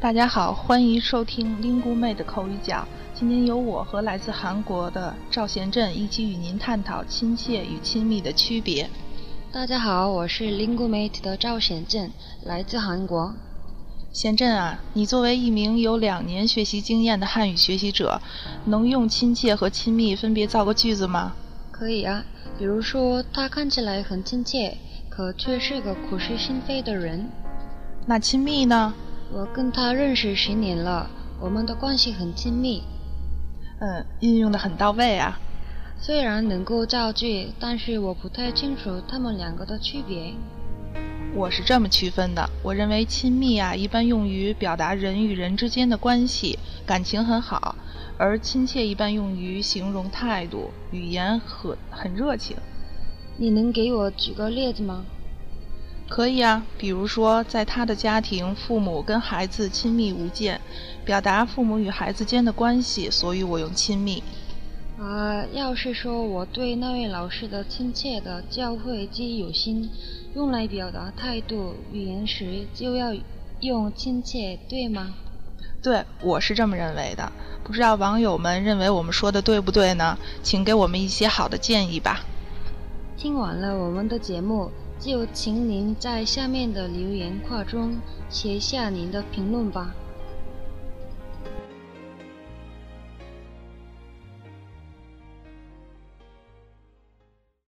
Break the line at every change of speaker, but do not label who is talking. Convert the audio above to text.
大家好，欢迎收听 Lingu 妹的口语角。今天由我和来自韩国的赵贤振一起与您探讨亲切与亲密的区别。
大家好，我是 Lingu Mate 的赵贤振，来自韩国。
贤振啊，你作为一名有两年学习经验的汉语学习者，能用亲切和亲密分别造个句子吗？
可以啊，比如说他看起来很亲切，可却是个口是心非的人。
那亲密呢？
我跟他认识十年了，我们的关系很亲密。
嗯，运用的很到位啊。
虽然能够造句，但是我不太清楚他们两个的区别。
我是这么区分的，我认为亲密啊，一般用于表达人与人之间的关系，感情很好；而亲切一般用于形容态度，语言很很热情。
你能给我举个例子吗？
可以啊，比如说，在他的家庭，父母跟孩子亲密无间，表达父母与孩子间的关系，所以我用亲密。
啊，要是说我对那位老师的亲切的教诲及有心，用来表达态度语言时，就要用亲切，对吗？
对，我是这么认为的。不知道网友们认为我们说的对不对呢？请给我们一些好的建议吧。
听完了我们的节目。就请您在下面的留言框中写下您的评论吧。